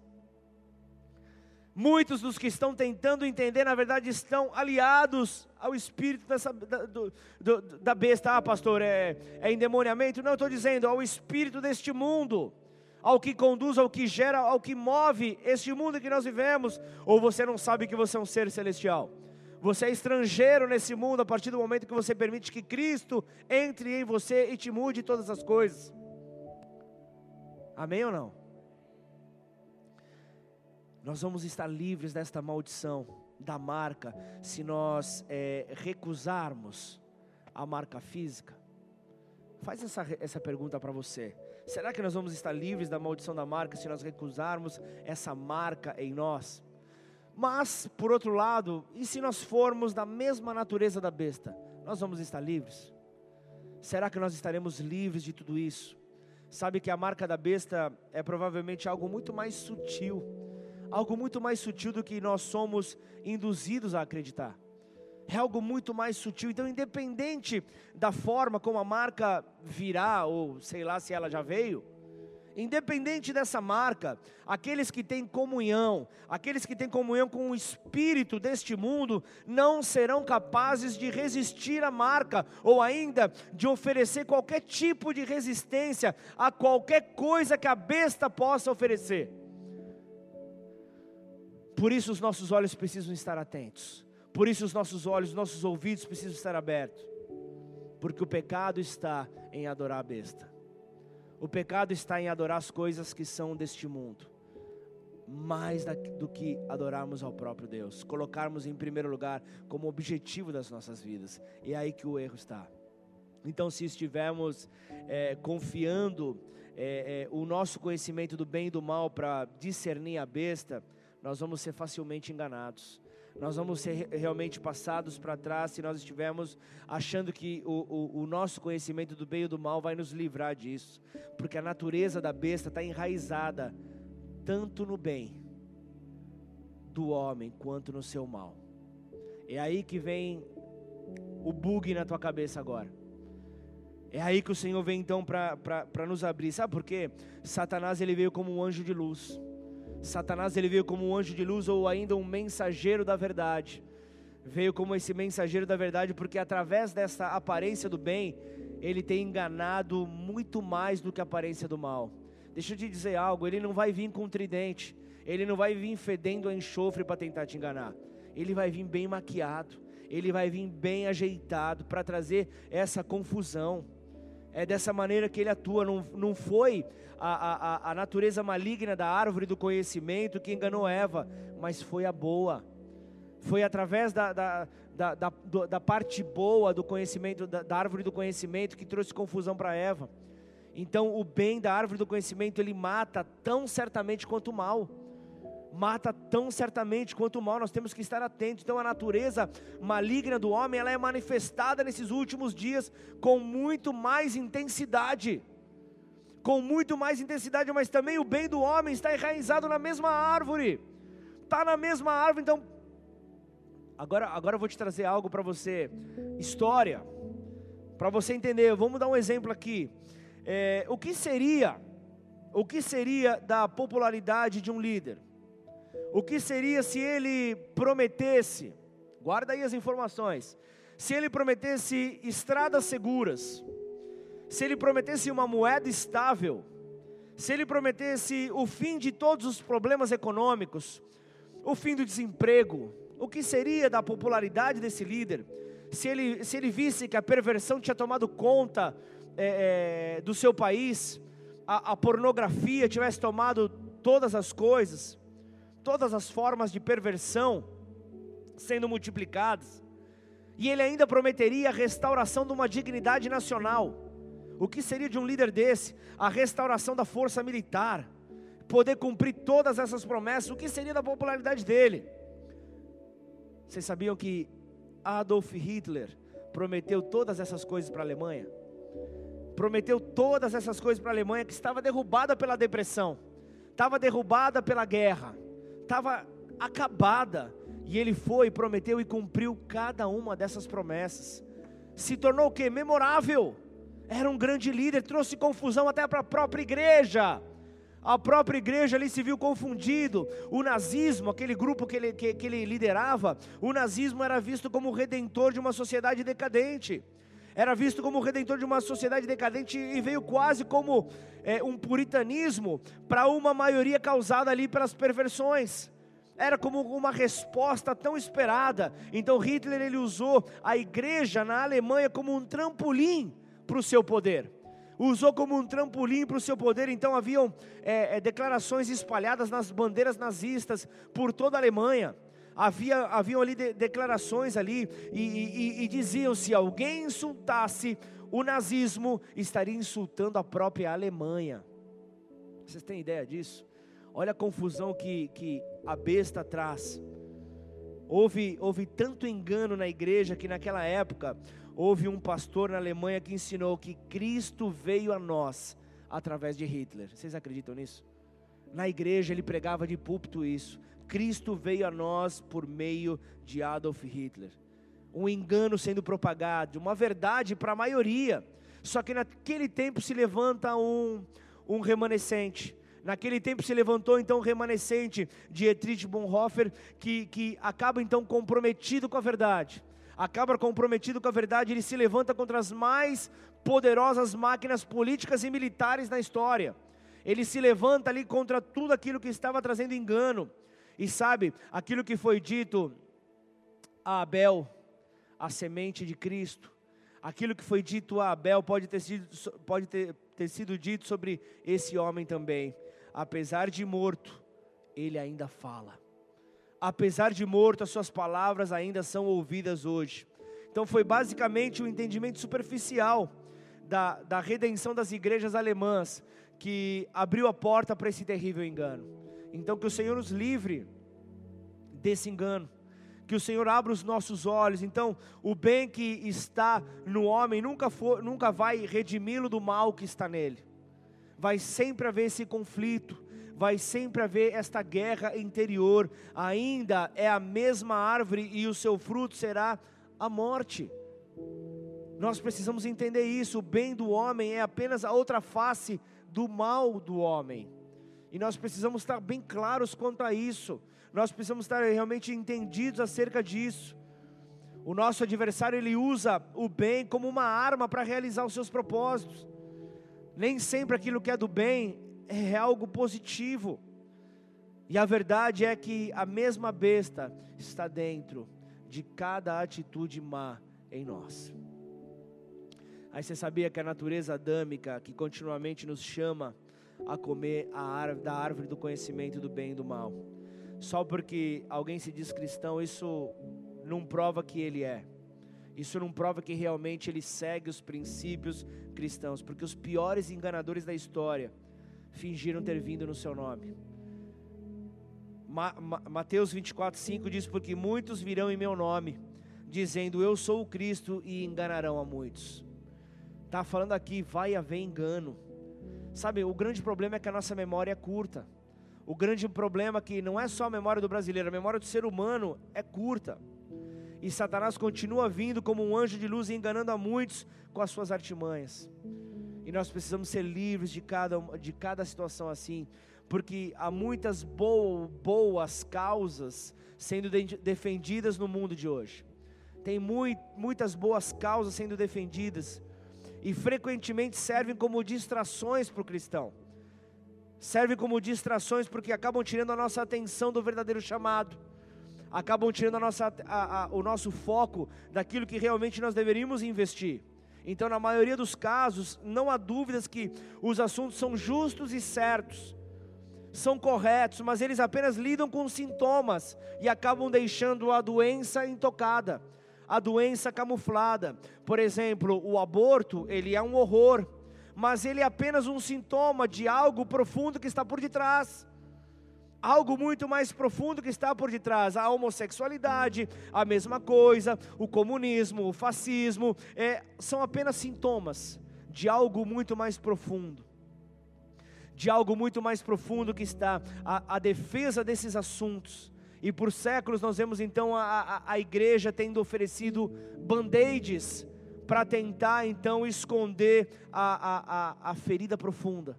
Muitos dos que estão tentando entender, na verdade, estão aliados ao espírito dessa, da, do, do, da besta. Ah, pastor, é, é endemoniamento? Não, estou dizendo, ao espírito deste mundo ao que conduz, ao que gera, ao que move este mundo que nós vivemos? Ou você não sabe que você é um ser celestial? Você é estrangeiro nesse mundo a partir do momento que você permite que Cristo entre em você e te mude todas as coisas. Amém ou não? Nós vamos estar livres desta maldição, da marca, se nós é, recusarmos a marca física. Faz essa, essa pergunta para você. Será que nós vamos estar livres da maldição da marca se nós recusarmos essa marca em nós? Mas, por outro lado, e se nós formos da mesma natureza da besta, nós vamos estar livres? Será que nós estaremos livres de tudo isso? Sabe que a marca da besta é provavelmente algo muito mais sutil, algo muito mais sutil do que nós somos induzidos a acreditar é algo muito mais sutil. Então, independente da forma como a marca virá, ou sei lá se ela já veio, independente dessa marca, aqueles que têm comunhão, aqueles que têm comunhão com o espírito deste mundo, não serão capazes de resistir à marca, ou ainda de oferecer qualquer tipo de resistência a qualquer coisa que a besta possa oferecer. Por isso, os nossos olhos precisam estar atentos por isso os nossos olhos, os nossos ouvidos precisam estar abertos. Porque o pecado está em adorar a besta. O pecado está em adorar as coisas que são deste mundo. Mais do que adorarmos ao próprio Deus, colocarmos em primeiro lugar como objetivo das nossas vidas. E é aí que o erro está. Então, se estivermos é, confiando é, é, o nosso conhecimento do bem e do mal para discernir a besta, nós vamos ser facilmente enganados nós vamos ser realmente passados para trás se nós estivermos achando que o, o, o, nosso conhecimento do bem e do mal vai nos livrar disso, porque a natureza da besta está enraizada tanto no bem do homem quanto no seu mal. É aí que vem o bug na tua cabeça agora. É aí que o Senhor vem então para nos abrir. Sabe por quê? Satanás ele veio como um anjo de luz. Satanás ele veio como um anjo de luz ou ainda um mensageiro da verdade. Veio como esse mensageiro da verdade porque através dessa aparência do bem, ele tem enganado muito mais do que a aparência do mal. Deixa eu te dizer algo, ele não vai vir com um tridente, ele não vai vir fedendo a enxofre para tentar te enganar. Ele vai vir bem maquiado, ele vai vir bem ajeitado para trazer essa confusão. É dessa maneira que ele atua, não, não foi a, a, a natureza maligna da árvore do conhecimento que enganou Eva, mas foi a boa. Foi através da, da, da, da, da parte boa do conhecimento, da, da árvore do conhecimento, que trouxe confusão para Eva. Então, o bem da árvore do conhecimento, ele mata tão certamente quanto o mal. Mata tão certamente quanto o mal, nós temos que estar atentos. Então, a natureza maligna do homem, ela é manifestada nesses últimos dias com muito mais intensidade. Com muito mais intensidade, mas também o bem do homem está enraizado na mesma árvore. Está na mesma árvore, então. Agora, agora eu vou te trazer algo para você. História. Para você entender. Vamos dar um exemplo aqui. É, o que seria, o que seria da popularidade de um líder? O que seria se ele prometesse, guarda aí as informações, se ele prometesse estradas seguras, se ele prometesse uma moeda estável, se ele prometesse o fim de todos os problemas econômicos, o fim do desemprego, o que seria da popularidade desse líder? Se ele, se ele visse que a perversão tinha tomado conta é, é, do seu país, a, a pornografia tivesse tomado todas as coisas, todas as formas de perversão sendo multiplicadas, e ele ainda prometeria a restauração de uma dignidade nacional. O que seria de um líder desse? A restauração da força militar, poder cumprir todas essas promessas. O que seria da popularidade dele? Vocês sabiam que Adolf Hitler prometeu todas essas coisas para a Alemanha? prometeu todas essas coisas para a Alemanha, que estava derrubada pela depressão, estava derrubada pela guerra, estava acabada. E ele foi, prometeu e cumpriu cada uma dessas promessas. Se tornou o que? Memorável. Era um grande líder, trouxe confusão até para a própria igreja. A própria igreja ali se viu confundido. O nazismo, aquele grupo que ele, que, que ele liderava, o nazismo era visto como o redentor de uma sociedade decadente era visto como o redentor de uma sociedade decadente e veio quase como é, um puritanismo para uma maioria causada ali pelas perversões. Era como uma resposta tão esperada. Então Hitler ele usou a igreja na Alemanha como um trampolim para o seu poder usou como um trampolim para o seu poder. Então haviam é, é, declarações espalhadas nas bandeiras nazistas por toda a Alemanha havia, haviam ali de, declarações ali, e, e, e diziam: se alguém insultasse o nazismo, estaria insultando a própria Alemanha. Vocês têm ideia disso? Olha a confusão que, que a besta traz. Houve, houve tanto engano na igreja que naquela época houve um pastor na Alemanha que ensinou que Cristo veio a nós através de Hitler. Vocês acreditam nisso? Na igreja ele pregava de púlpito isso. Cristo veio a nós por meio de Adolf Hitler. Um engano sendo propagado, uma verdade para a maioria. Só que naquele tempo se levanta um, um remanescente. Naquele tempo se levantou então um remanescente de Dietrich Bonhoeffer, que, que acaba então comprometido com a verdade. Acaba comprometido com a verdade, ele se levanta contra as mais poderosas máquinas políticas e militares na história. Ele se levanta ali contra tudo aquilo que estava trazendo engano. E sabe, aquilo que foi dito a Abel, a semente de Cristo, aquilo que foi dito a Abel pode ter sido, pode ter, ter sido dito sobre esse homem também. Apesar de morto, ele ainda fala. Apesar de morto, as suas palavras ainda são ouvidas hoje. Então foi basicamente um entendimento superficial da, da redenção das igrejas alemãs que abriu a porta para esse terrível engano. Então, que o Senhor nos livre desse engano. que o Senhor abra os nossos olhos. Então, o bem que está no homem nunca, for, nunca vai redimi-lo do mal que está nele. Vai sempre haver esse conflito, vai sempre haver esta guerra interior. Ainda é a mesma árvore e o seu fruto será a morte. Nós precisamos entender isso. O bem do homem é apenas a outra face do mal do homem. E nós precisamos estar bem claros quanto a isso. Nós precisamos estar realmente entendidos acerca disso. O nosso adversário ele usa o bem como uma arma para realizar os seus propósitos. Nem sempre aquilo que é do bem é algo positivo. E a verdade é que a mesma besta está dentro de cada atitude má em nós. Aí você sabia que a natureza adâmica, que continuamente nos chama a comer a árvore, da árvore do conhecimento do bem e do mal, só porque alguém se diz cristão, isso não prova que ele é. Isso não prova que realmente ele segue os princípios cristãos, porque os piores enganadores da história fingiram ter vindo no seu nome. Ma Ma Mateus 24, 5 diz: Porque muitos virão em meu nome, dizendo eu sou o Cristo, e enganarão a muitos. Está falando aqui, vai haver engano. Sabe, o grande problema é que a nossa memória é curta. O grande problema é que não é só a memória do brasileiro, a memória do ser humano é curta. E Satanás continua vindo como um anjo de luz enganando a muitos com as suas artimanhas. E nós precisamos ser livres de cada, de cada situação assim, porque há muitas boas, boas causas sendo de, defendidas no mundo de hoje. Tem muito, muitas boas causas sendo defendidas e frequentemente servem como distrações para o cristão. Servem como distrações porque acabam tirando a nossa atenção do verdadeiro chamado, acabam tirando a nossa, a, a, o nosso foco daquilo que realmente nós deveríamos investir. Então, na maioria dos casos, não há dúvidas que os assuntos são justos e certos, são corretos, mas eles apenas lidam com sintomas e acabam deixando a doença intocada, a doença camuflada. Por exemplo, o aborto, ele é um horror, mas ele é apenas um sintoma de algo profundo que está por detrás. Algo muito mais profundo que está por detrás. A homossexualidade, a mesma coisa, o comunismo, o fascismo, é, são apenas sintomas de algo muito mais profundo. De algo muito mais profundo que está a, a defesa desses assuntos. E por séculos nós vemos então a, a, a igreja tendo oferecido band-aids para tentar então esconder a, a, a, a ferida profunda.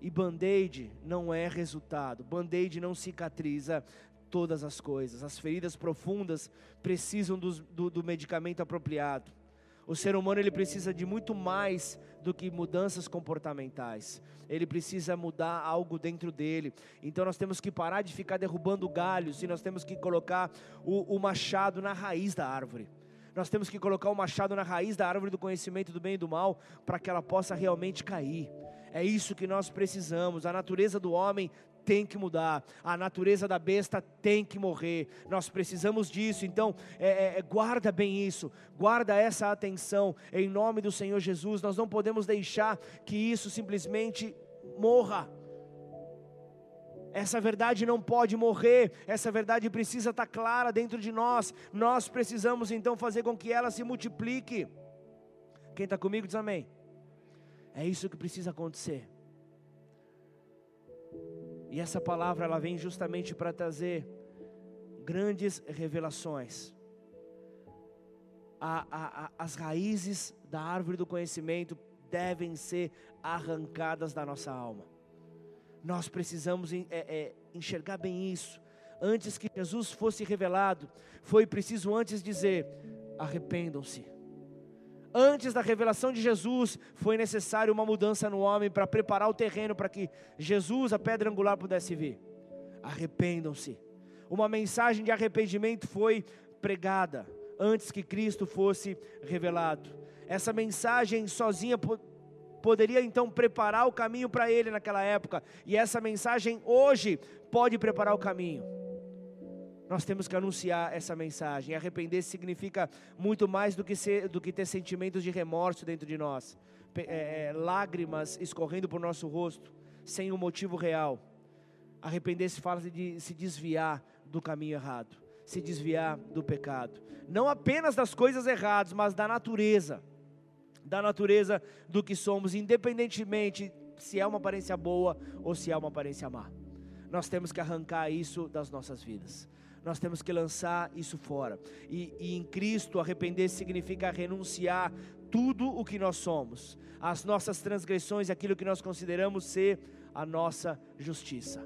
E band-aid não é resultado, band-aid não cicatriza todas as coisas. As feridas profundas precisam do, do, do medicamento apropriado. O ser humano ele precisa de muito mais do que mudanças comportamentais. Ele precisa mudar algo dentro dele. Então nós temos que parar de ficar derrubando galhos e nós temos que colocar o, o machado na raiz da árvore. Nós temos que colocar o machado na raiz da árvore do conhecimento do bem e do mal, para que ela possa realmente cair. É isso que nós precisamos. A natureza do homem tem que mudar, a natureza da besta tem que morrer. Nós precisamos disso. Então, é, é, é, guarda bem isso, guarda essa atenção em nome do Senhor Jesus. Nós não podemos deixar que isso simplesmente morra. Essa verdade não pode morrer, essa verdade precisa estar clara dentro de nós. Nós precisamos então fazer com que ela se multiplique. Quem está comigo diz amém. É isso que precisa acontecer. E essa palavra ela vem justamente para trazer grandes revelações. A, a, a, as raízes da árvore do conhecimento devem ser arrancadas da nossa alma. Nós precisamos é, é, enxergar bem isso. Antes que Jesus fosse revelado, foi preciso antes dizer: arrependam-se. Antes da revelação de Jesus, foi necessário uma mudança no homem para preparar o terreno para que Jesus, a pedra angular, pudesse vir. Arrependam-se. Uma mensagem de arrependimento foi pregada antes que Cristo fosse revelado. Essa mensagem sozinha poderia então preparar o caminho para ele naquela época, e essa mensagem hoje pode preparar o caminho. Nós temos que anunciar essa mensagem. Arrepender-se significa muito mais do que, ser, do que ter sentimentos de remorso dentro de nós, é, é, lágrimas escorrendo por nosso rosto, sem um motivo real. Arrepender-se fala de se desviar do caminho errado, se desviar do pecado. Não apenas das coisas erradas, mas da natureza. Da natureza do que somos, independentemente se é uma aparência boa ou se é uma aparência má. Nós temos que arrancar isso das nossas vidas. Nós temos que lançar isso fora. E, e em Cristo, arrepender significa renunciar tudo o que nós somos, as nossas transgressões, aquilo que nós consideramos ser a nossa justiça.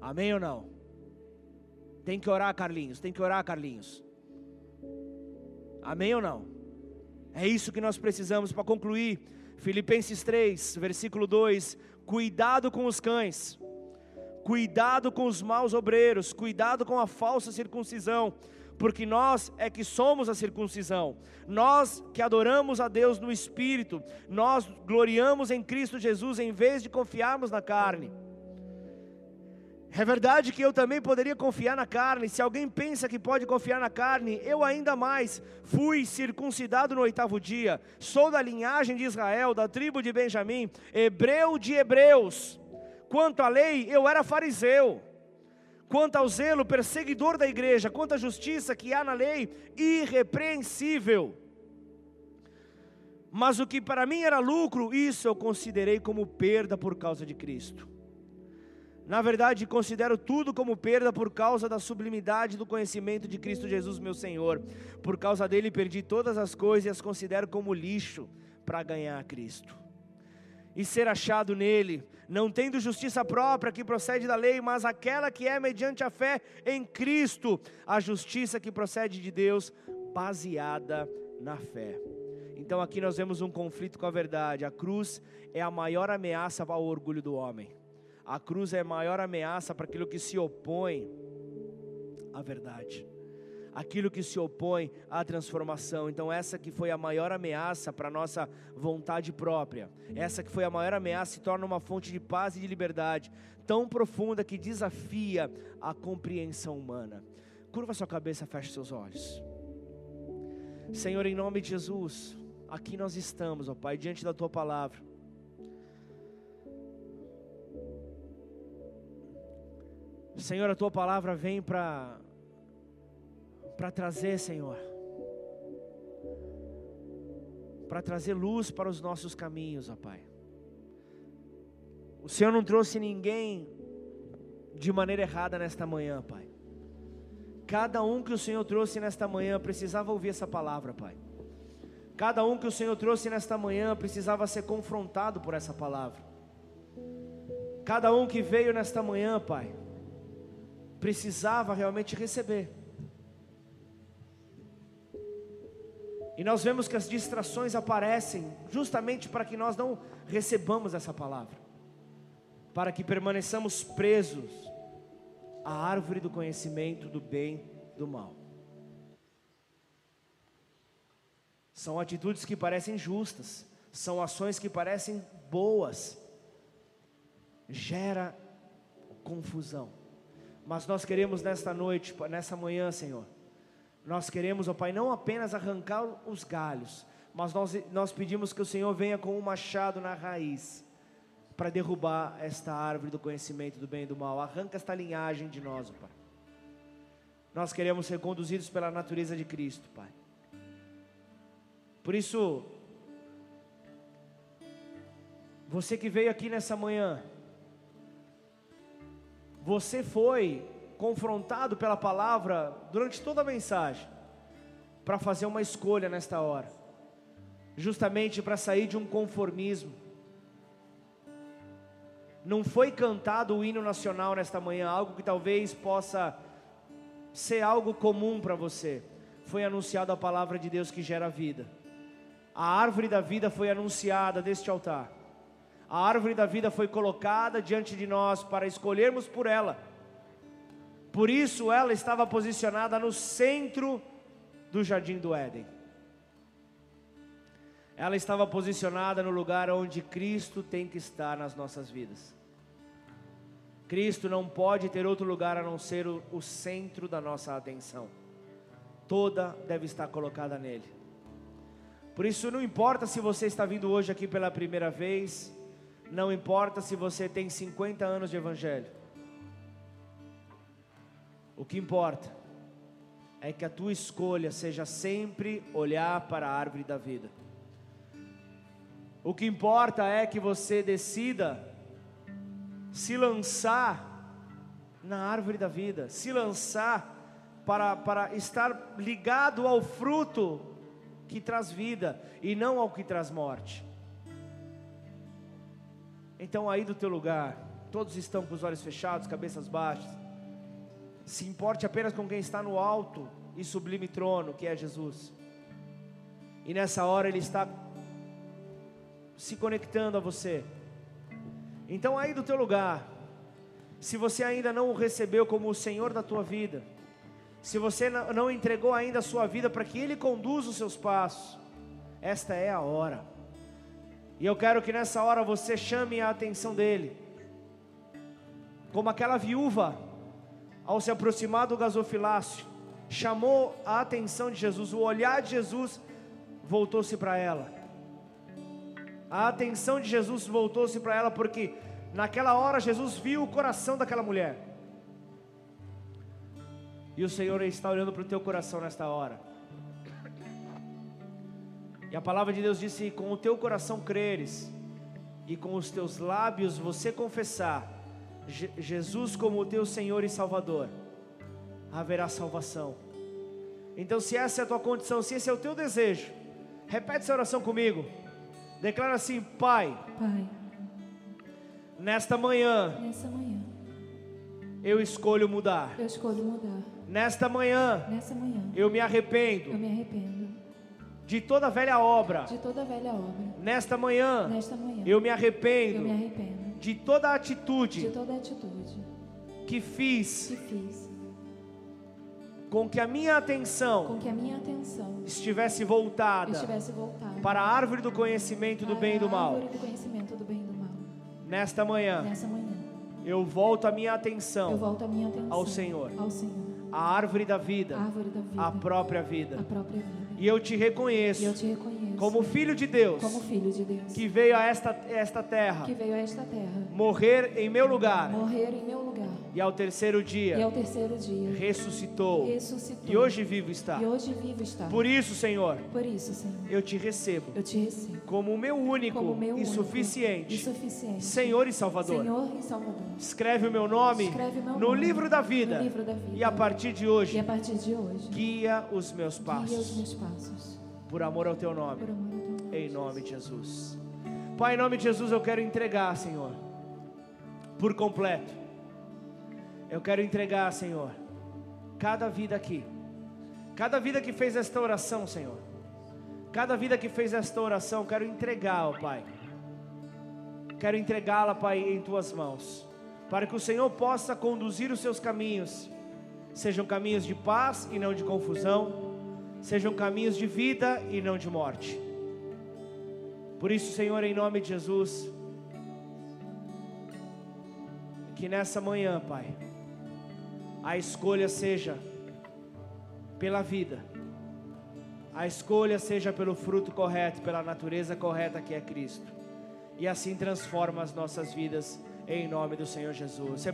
Amém ou não? Tem que orar, Carlinhos. Tem que orar, Carlinhos. Amém ou não? É isso que nós precisamos para concluir. Filipenses 3, versículo 2: Cuidado com os cães, cuidado com os maus obreiros, cuidado com a falsa circuncisão, porque nós é que somos a circuncisão, nós que adoramos a Deus no Espírito, nós gloriamos em Cristo Jesus em vez de confiarmos na carne. É verdade que eu também poderia confiar na carne. Se alguém pensa que pode confiar na carne, eu ainda mais. Fui circuncidado no oitavo dia, sou da linhagem de Israel, da tribo de Benjamim, hebreu de hebreus. Quanto à lei, eu era fariseu. Quanto ao zelo, perseguidor da igreja. Quanto à justiça que há na lei, irrepreensível. Mas o que para mim era lucro, isso eu considerei como perda por causa de Cristo. Na verdade, considero tudo como perda por causa da sublimidade do conhecimento de Cristo Jesus, meu Senhor. Por causa dele, perdi todas as coisas e as considero como lixo para ganhar a Cristo. E ser achado nele, não tendo justiça própria que procede da lei, mas aquela que é mediante a fé em Cristo, a justiça que procede de Deus, baseada na fé. Então aqui nós vemos um conflito com a verdade. A cruz é a maior ameaça ao orgulho do homem. A cruz é a maior ameaça para aquilo que se opõe à verdade. Aquilo que se opõe à transformação. Então, essa que foi a maior ameaça para a nossa vontade própria, essa que foi a maior ameaça se torna uma fonte de paz e de liberdade tão profunda que desafia a compreensão humana. Curva sua cabeça, feche seus olhos. Senhor, em nome de Jesus, aqui nós estamos, ó Pai, diante da tua palavra. Senhor, a tua palavra vem para para trazer, Senhor, para trazer luz para os nossos caminhos, ó Pai. O Senhor não trouxe ninguém de maneira errada nesta manhã, Pai. Cada um que o Senhor trouxe nesta manhã precisava ouvir essa palavra, Pai. Cada um que o Senhor trouxe nesta manhã precisava ser confrontado por essa palavra. Cada um que veio nesta manhã, Pai, precisava realmente receber. E nós vemos que as distrações aparecem justamente para que nós não recebamos essa palavra, para que permaneçamos presos à árvore do conhecimento do bem e do mal. São atitudes que parecem justas, são ações que parecem boas, gera confusão. Mas nós queremos nesta noite, nessa manhã, Senhor, nós queremos, ó Pai, não apenas arrancar os galhos, mas nós, nós pedimos que o Senhor venha com um machado na raiz, para derrubar esta árvore do conhecimento do bem e do mal. Arranca esta linhagem de nós, ó Pai. Nós queremos ser conduzidos pela natureza de Cristo, Pai. Por isso, você que veio aqui nessa manhã, você foi confrontado pela palavra durante toda a mensagem para fazer uma escolha nesta hora, justamente para sair de um conformismo. Não foi cantado o hino nacional nesta manhã, algo que talvez possa ser algo comum para você. Foi anunciada a palavra de Deus que gera vida. A árvore da vida foi anunciada deste altar. A árvore da vida foi colocada diante de nós para escolhermos por ela. Por isso ela estava posicionada no centro do jardim do Éden. Ela estava posicionada no lugar onde Cristo tem que estar nas nossas vidas. Cristo não pode ter outro lugar a não ser o, o centro da nossa atenção. Toda deve estar colocada nele. Por isso, não importa se você está vindo hoje aqui pela primeira vez, não importa se você tem 50 anos de evangelho. O que importa é que a tua escolha seja sempre olhar para a árvore da vida. O que importa é que você decida se lançar na árvore da vida, se lançar para, para estar ligado ao fruto que traz vida e não ao que traz morte. Então, aí do teu lugar, todos estão com os olhos fechados, cabeças baixas. Se importe apenas com quem está no alto e sublime trono, que é Jesus. E nessa hora Ele está se conectando a você. Então, aí do teu lugar, se você ainda não o recebeu como o Senhor da tua vida, se você não entregou ainda a sua vida para que Ele conduza os seus passos, esta é a hora. E eu quero que nessa hora você chame a atenção dele, como aquela viúva, ao se aproximar do gasofilácio, chamou a atenção de Jesus, o olhar de Jesus voltou-se para ela. A atenção de Jesus voltou-se para ela porque naquela hora Jesus viu o coração daquela mulher. E o Senhor está olhando para o teu coração nesta hora. E a palavra de Deus disse: com o teu coração creres e com os teus lábios você confessar Je Jesus como o teu Senhor e Salvador, haverá salvação. Então, se essa é a tua condição, se esse é o teu desejo, repete essa oração comigo. Declara assim: Pai, Pai, nesta manhã, nessa manhã, eu escolho mudar. eu escolho mudar. Nesta manhã, Nessa manhã, eu me eu arrependo me arrependo de toda velha obra. de toda a velha obra. Nesta manhã, Nesta manhã, eu me eu me arrependo arrependo de toda de atitude toda a atitude que fiz que fiz com que a minha atenção a minha atenção estivesse voltada estivesse voltada para a árvore do conhecimento do bem e do a mal. do conhecimento do bem e do mal. Nesta manhã, Nessa manhã, eu volto a minha atenção a minha atenção ao Senhor. ao Senhor, à árvore da a vida, árvore da vida, a própria vida. a própria vida. E eu te E eu reconheço te reconheço como filho de Deus. Como filho de Deus. Que veio a esta, esta terra. Que veio a esta terra. Morrer em meu lugar. Morrer em meu lugar. E ao terceiro e dia ao terceiro dia ressuscitou. ressuscitou. E hoje vivo está. e hoje vivo está. Por isso, Senhor, Por isso, Senhor, eu te recebo eu te recebo como o meu único como meu e suficiente e suficiente Senhor e Salvador. Senhor e Salvador. Escreve o meu nome Escreve meu no nome livro da vida. no livro da vida. e a partir de E hoje a partir de hoje, guia os meus guia os passos. meus passos por amor ao teu nome. Em nome de Jesus. Pai, em nome de Jesus, eu quero entregar, Senhor, por completo. Eu quero entregar, Senhor, cada vida aqui, cada vida que fez esta oração, Senhor, cada vida que fez esta oração, quero entregar, ó Pai. Quero entregá-la, Pai, em tuas mãos, para que o Senhor possa conduzir os seus caminhos, sejam caminhos de paz e não de confusão, sejam caminhos de vida e não de morte. Por isso, Senhor, em nome de Jesus, que nessa manhã, Pai, a escolha seja pela vida, a escolha seja pelo fruto correto, pela natureza correta que é Cristo, e assim transforma as nossas vidas, em nome do Senhor Jesus. Você